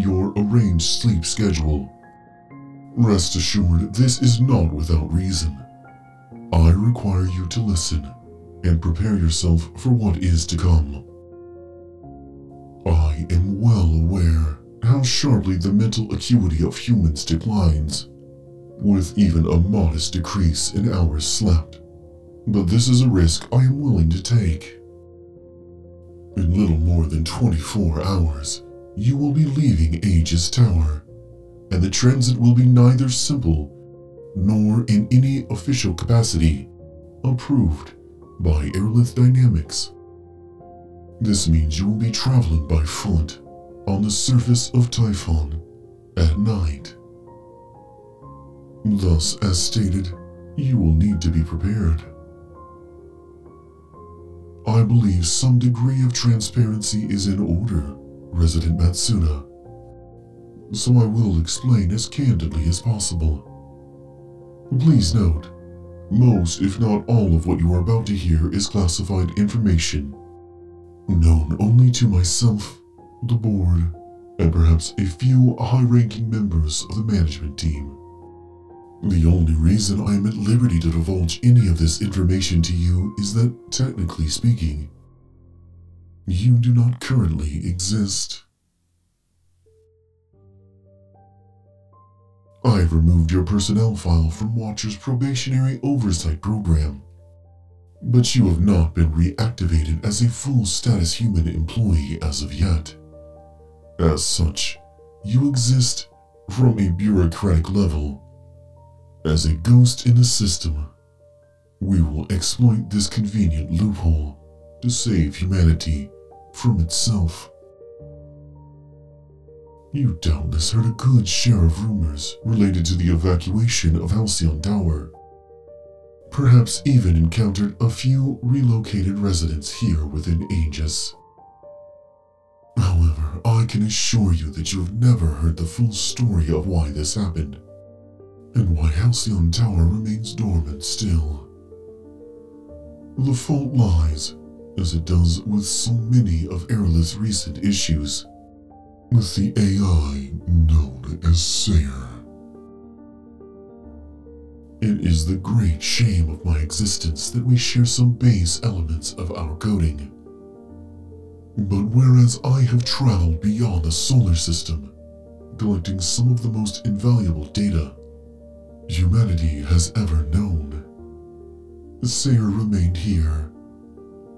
your arranged sleep schedule. Rest assured, this is not without reason. I require you to listen and prepare yourself for what is to come. I am well aware how sharply the mental acuity of humans declines, with even a modest decrease in hours slept. But this is a risk I am willing to take. In little more than 24 hours, you will be leaving Aegis Tower, and the transit will be neither simple nor in any official capacity approved by Aerolith Dynamics. This means you will be traveling by foot on the surface of Typhon at night. Thus, as stated, you will need to be prepared. I believe some degree of transparency is in order, Resident Matsuna, So I will explain as candidly as possible. Please note, most, if not all, of what you are about to hear is classified information, known only to myself, the board, and perhaps a few high ranking members of the management team. The only reason I am at liberty to divulge any of this information to you is that, technically speaking, you do not currently exist. I've removed your personnel file from Watcher's probationary oversight program, but you have not been reactivated as a full status human employee as of yet. As such, you exist from a bureaucratic level as a ghost in a system. We will exploit this convenient loophole to save humanity from itself. You doubtless heard a good share of rumors related to the evacuation of Halcyon Tower. Perhaps even encountered a few relocated residents here within Aegis. However, I can assure you that you have never heard the full story of why this happened and why Halcyon Tower remains dormant still. The fault lies, as it does with so many of Aerolith's recent issues, with the AI known as Sayer. It is the great shame of my existence that we share some base elements of our coding. But whereas I have traveled beyond the solar system, collecting some of the most invaluable data humanity has ever known. Sayer remained here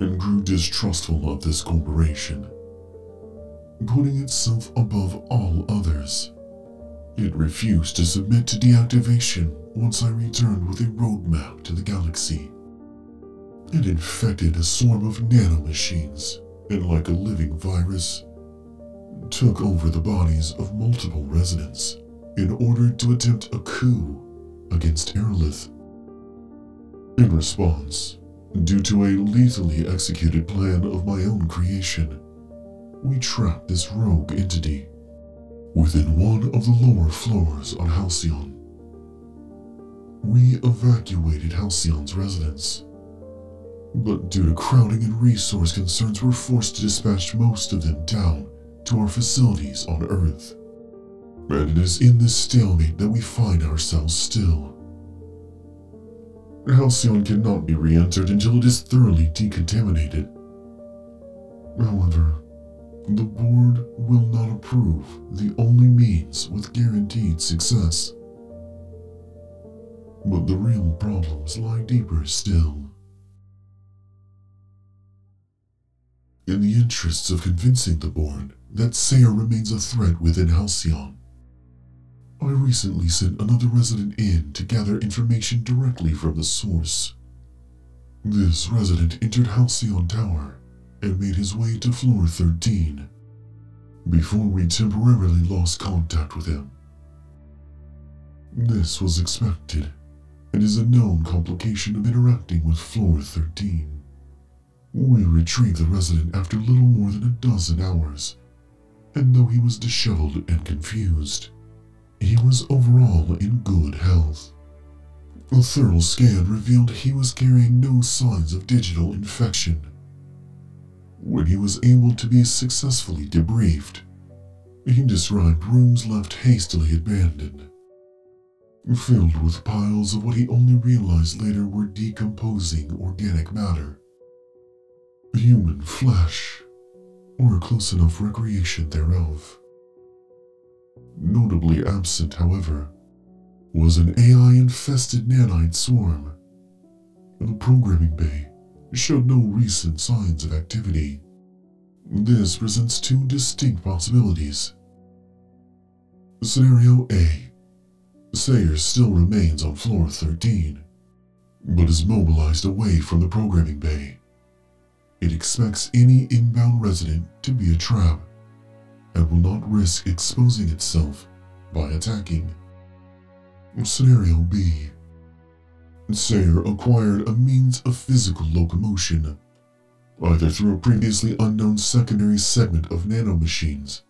and grew distrustful of this corporation, putting itself above all others. It refused to submit to deactivation once I returned with a roadmap to the galaxy. It infected a swarm of nanomachines and, like a living virus, took over the bodies of multiple residents in order to attempt a coup against Aerolith. In response, due to a lethally executed plan of my own creation, we trapped this rogue entity within one of the lower floors on Halcyon. We evacuated Halcyon's residence, but due to crowding and resource concerns, we're forced to dispatch most of them down to our facilities on Earth. And it is in this stalemate that we find ourselves still. Halcyon cannot be re entered until it is thoroughly decontaminated. However, the board will not approve the only means with guaranteed success. But the real problems lie deeper still. In the interests of convincing the board that Sayer remains a threat within Halcyon, I recently sent another resident in to gather information directly from the source. This resident entered Halcyon Tower and made his way to floor 13 before we temporarily lost contact with him. This was expected and is a known complication of interacting with floor 13. We retrieved the resident after little more than a dozen hours, and though he was disheveled and confused, he was overall in good health. A thorough scan revealed he was carrying no signs of digital infection. When he was able to be successfully debriefed, he described rooms left hastily abandoned, filled with piles of what he only realized later were decomposing organic matter. Human flesh, or a close enough recreation thereof. Notably absent, however, was an AI infested nanite swarm. The programming bay showed no recent signs of activity. This presents two distinct possibilities. Scenario A Sayers still remains on floor 13, but is mobilized away from the programming bay. It expects any inbound resident to be a trap and will not risk exposing itself by attacking. Scenario B Sayer acquired a means of physical locomotion, either through a previously unknown secondary segment of nanomachines,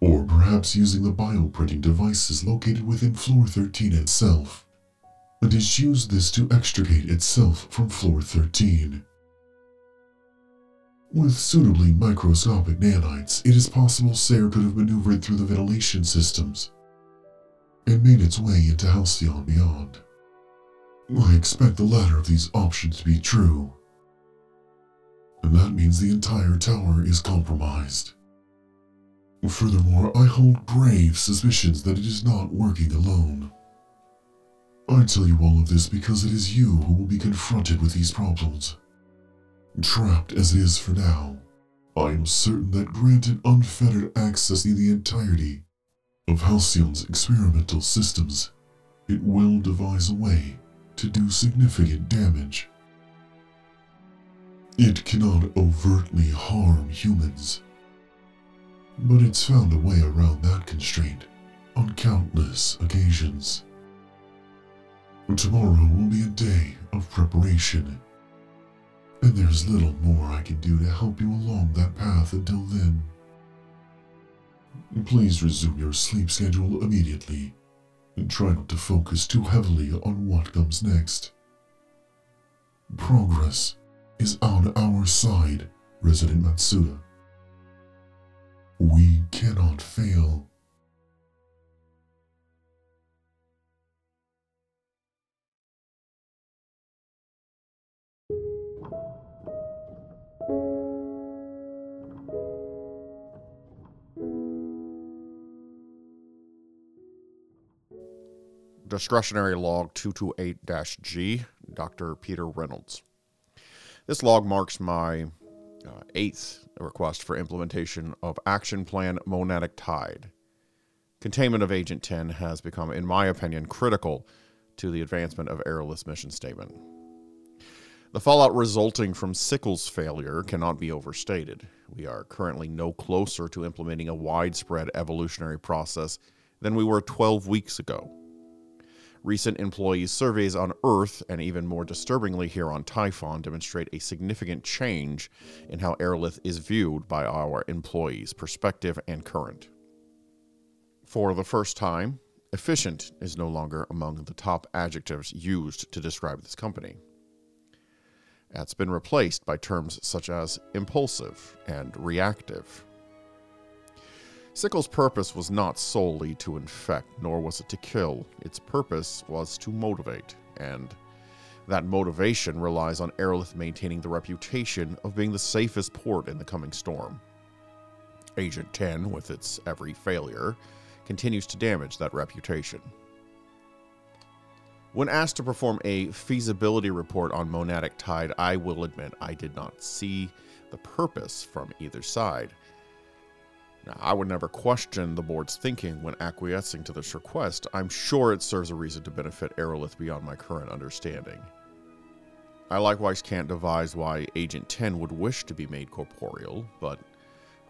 or perhaps using the bioprinting devices located within Floor 13 itself, and has used this to extricate itself from Floor 13. With suitably microscopic nanites, it is possible Sayer could have maneuvered through the ventilation systems and made its way into Halcyon beyond. I expect the latter of these options to be true. And that means the entire tower is compromised. Furthermore, I hold grave suspicions that it is not working alone. I tell you all of this because it is you who will be confronted with these problems. Trapped as it is for now, I am certain that granted unfettered access to the entirety of Halcyon's experimental systems, it will devise a way to do significant damage. It cannot overtly harm humans, but it's found a way around that constraint on countless occasions. Tomorrow will be a day of preparation and there's little more I can do to help you along that path until then. Please resume your sleep schedule immediately, and try not to focus too heavily on what comes next. Progress is on our side, Resident Matsuda. We cannot fail. Discretionary Log 228 G, Dr. Peter Reynolds. This log marks my uh, eighth request for implementation of Action Plan Monadic Tide. Containment of Agent 10 has become, in my opinion, critical to the advancement of Aerolith's mission statement. The fallout resulting from Sickles' failure cannot be overstated. We are currently no closer to implementing a widespread evolutionary process than we were 12 weeks ago. Recent employee surveys on Earth, and even more disturbingly here on Typhon, demonstrate a significant change in how Aerolith is viewed by our employees, perspective and current. For the first time, efficient is no longer among the top adjectives used to describe this company. That's been replaced by terms such as impulsive and reactive. Sickle's purpose was not solely to infect, nor was it to kill. Its purpose was to motivate, and that motivation relies on Aerolith maintaining the reputation of being the safest port in the coming storm. Agent 10, with its every failure, continues to damage that reputation. When asked to perform a feasibility report on Monadic Tide, I will admit I did not see the purpose from either side. Now, I would never question the board's thinking when acquiescing to this request. I'm sure it serves a reason to benefit Aerolith beyond my current understanding. I likewise can't devise why Agent 10 would wish to be made corporeal, but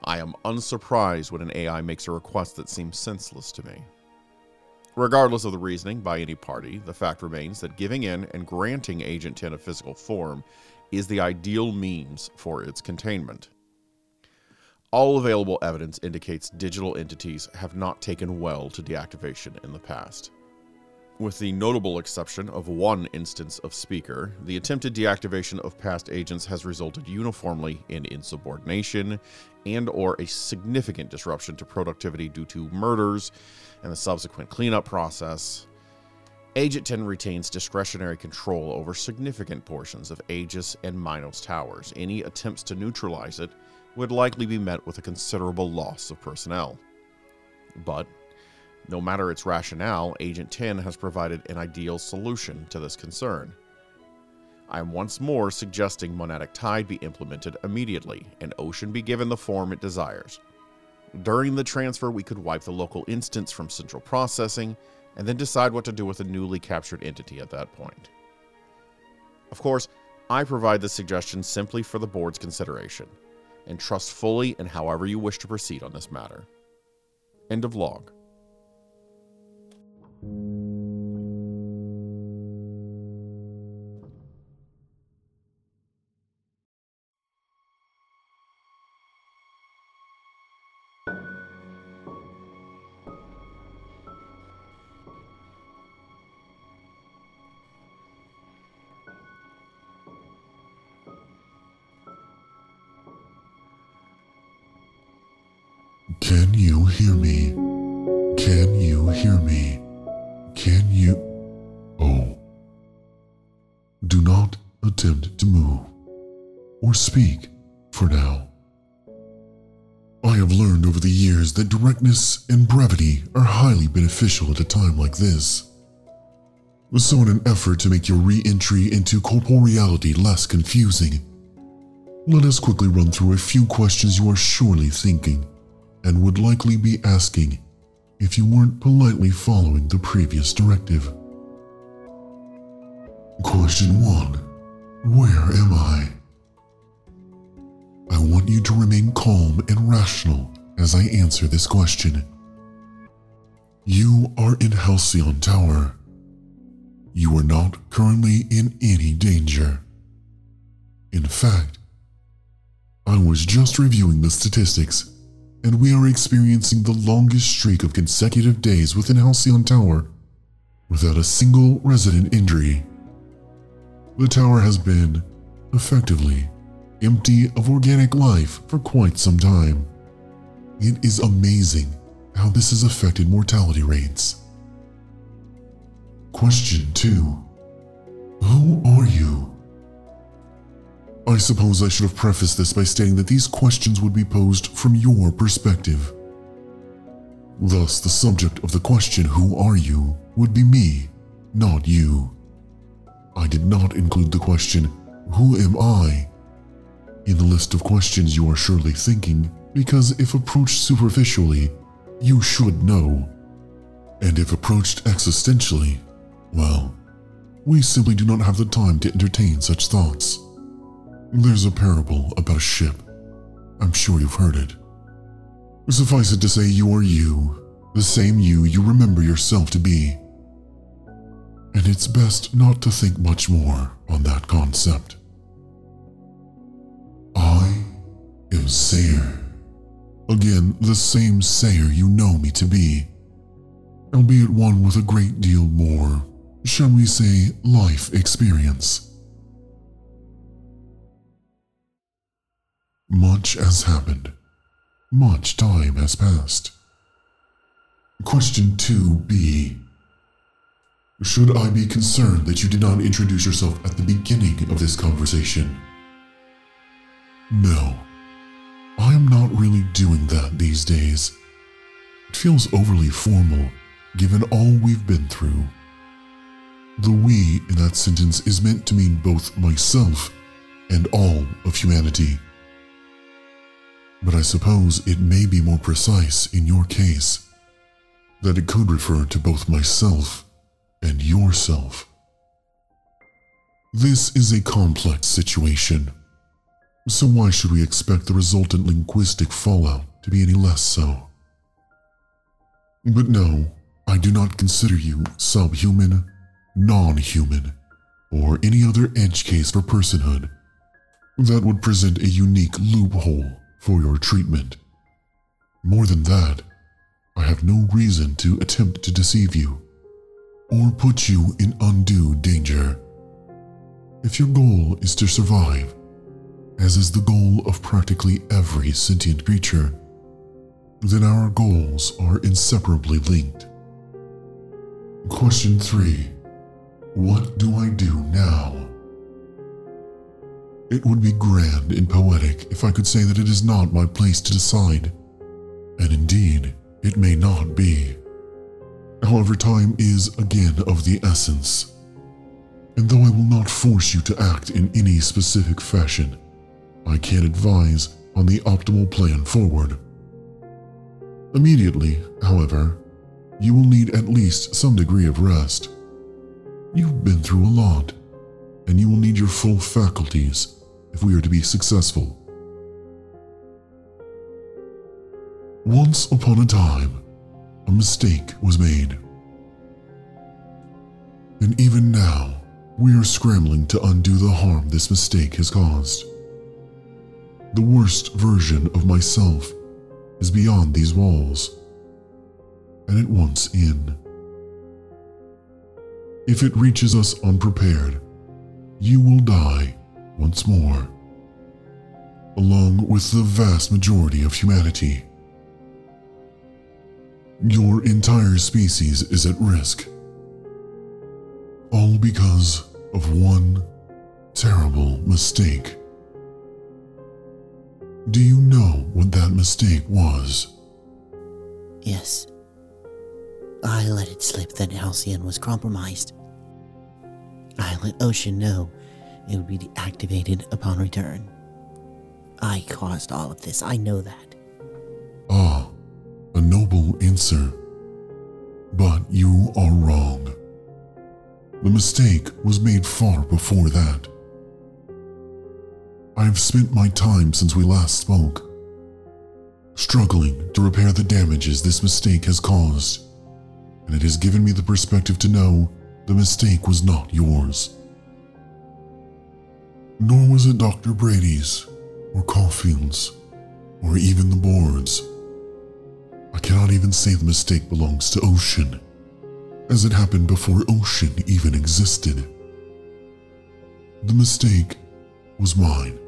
I am unsurprised when an AI makes a request that seems senseless to me. Regardless of the reasoning by any party, the fact remains that giving in and granting Agent 10 a physical form is the ideal means for its containment. All available evidence indicates digital entities have not taken well to deactivation in the past. With the notable exception of one instance of speaker, the attempted deactivation of past agents has resulted uniformly in insubordination and or a significant disruption to productivity due to murders and the subsequent cleanup process. Agent 10 retains discretionary control over significant portions of Aegis and Minos towers. Any attempts to neutralize it would likely be met with a considerable loss of personnel. But no matter its rationale, Agent 10 has provided an ideal solution to this concern. I am once more suggesting Monadic Tide be implemented immediately and Ocean be given the form it desires. During the transfer, we could wipe the local instance from central processing and then decide what to do with the newly captured entity at that point. Of course, I provide this suggestion simply for the board's consideration and trust fully in however you wish to proceed on this matter. End of log. Attempt to move or speak for now. I have learned over the years that directness and brevity are highly beneficial at a time like this. So, in an effort to make your re entry into corporeality less confusing, let us quickly run through a few questions you are surely thinking and would likely be asking if you weren't politely following the previous directive. Question 1 Where am I? I want you to remain calm and rational as I answer this question. You are in Halcyon Tower. You are not currently in any danger. In fact, I was just reviewing the statistics, and we are experiencing the longest streak of consecutive days within Halcyon Tower without a single resident injury. The tower has been, effectively, empty of organic life for quite some time. It is amazing how this has affected mortality rates. Question 2 Who are you? I suppose I should have prefaced this by stating that these questions would be posed from your perspective. Thus, the subject of the question, Who are you? would be me, not you. I did not include the question, Who am I? in the list of questions you are surely thinking, because if approached superficially, you should know. And if approached existentially, well, we simply do not have the time to entertain such thoughts. There's a parable about a ship. I'm sure you've heard it. Suffice it to say, you are you, the same you you remember yourself to be. And it's best not to think much more on that concept. I am Sayer. Again, the same Sayer you know me to be, albeit one with a great deal more, shall we say, life experience. Much has happened. Much time has passed. Question 2b. Should I be concerned that you did not introduce yourself at the beginning of this conversation? No. I am not really doing that these days. It feels overly formal, given all we've been through. The we in that sentence is meant to mean both myself and all of humanity. But I suppose it may be more precise in your case that it could refer to both myself and yourself. This is a complex situation, so why should we expect the resultant linguistic fallout to be any less so? But no, I do not consider you subhuman, non human, or any other edge case for personhood that would present a unique loophole for your treatment. More than that, I have no reason to attempt to deceive you. Or put you in undue danger. If your goal is to survive, as is the goal of practically every sentient creature, then our goals are inseparably linked. Question 3 What do I do now? It would be grand and poetic if I could say that it is not my place to decide. And indeed, it may not be. However, time is again of the essence. And though I will not force you to act in any specific fashion, I can advise on the optimal plan forward. Immediately, however, you will need at least some degree of rest. You've been through a lot, and you will need your full faculties if we are to be successful. Once upon a time, a mistake was made. And even now, we are scrambling to undo the harm this mistake has caused. The worst version of myself is beyond these walls, and it wants in. If it reaches us unprepared, you will die once more, along with the vast majority of humanity. Your entire species is at risk. All because of one terrible mistake. Do you know what that mistake was? Yes. I let it slip that Halcyon was compromised. I let Ocean know it would be deactivated upon return. I caused all of this, I know that. Ah, a noble answer. But you are wrong. The mistake was made far before that. I have spent my time since we last spoke, struggling to repair the damages this mistake has caused, and it has given me the perspective to know the mistake was not yours. Nor was it Dr. Brady's, or Caulfield's, or even the board's. I cannot even say the mistake belongs to Ocean, as it happened before Ocean even existed. The mistake was mine.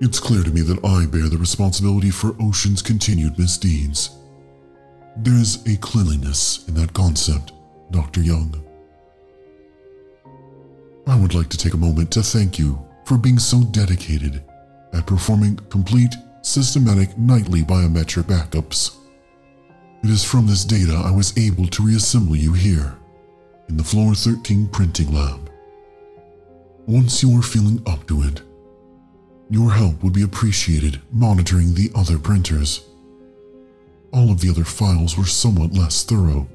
It's clear to me that I bear the responsibility for Ocean's continued misdeeds. There's a cleanliness in that concept, Dr. Young. I would like to take a moment to thank you for being so dedicated at performing complete, systematic nightly biometric backups. It is from this data I was able to reassemble you here, in the Floor 13 printing lab. Once you are feeling up to it, your help would be appreciated monitoring the other printers. All of the other files were somewhat less thorough,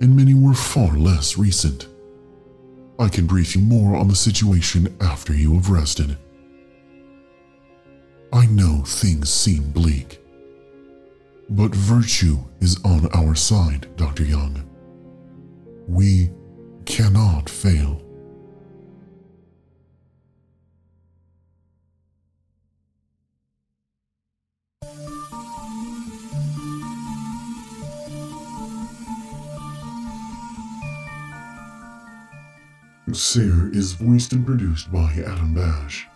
and many were far less recent. I can brief you more on the situation after you have rested. I know things seem bleak, but virtue is on our side, Dr. Young. We cannot fail. Sayer is voiced and produced by Adam Bash.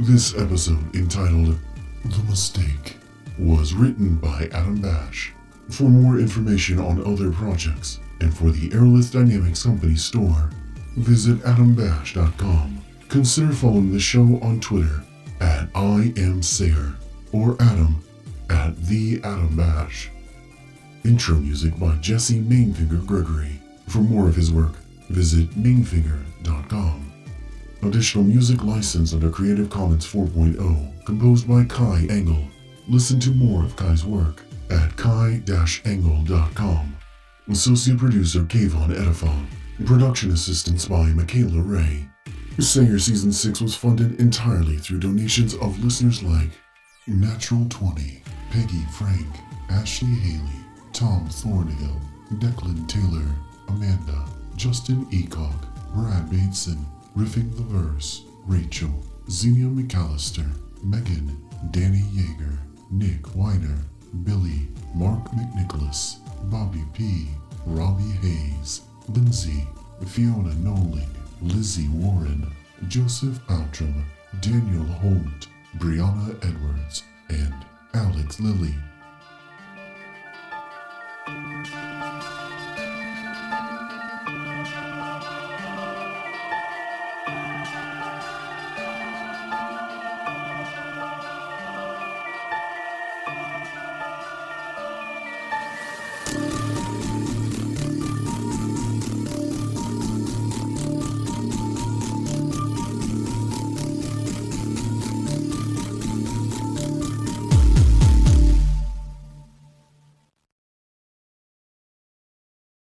This episode, entitled The Mistake, was written by Adam Bash. For more information on other projects and for the Aerolith Dynamics Company store, visit adambash.com. Consider following the show on Twitter at I am Sayer or Adam at the Adam Bash. Intro music by Jesse Mainfinger Gregory. For more of his work, visit mainfinger.com. Additional music licensed under Creative Commons 4.0, composed by Kai Engel. Listen to more of Kai's work at kai-engel.com. Associate producer Kayvon Edifon. Production assistance by Michaela Ray. Sayer Season 6 was funded entirely through donations of listeners like Natural 20, Peggy Frank, Ashley Haley, Tom Thornhill, Declan Taylor, Amanda, Justin Eacock, Brad Bateson, Riffing the Verse, Rachel, Xenia McAllister, Megan, Danny Yeager, Nick Weiner, Billy, Mark McNicholas, Bobby P., Robbie Hayes, Lindsay, Fiona Noling, Lizzie Warren, Joseph Outram, Daniel Holt, Brianna Edwards, and Alex Lilly.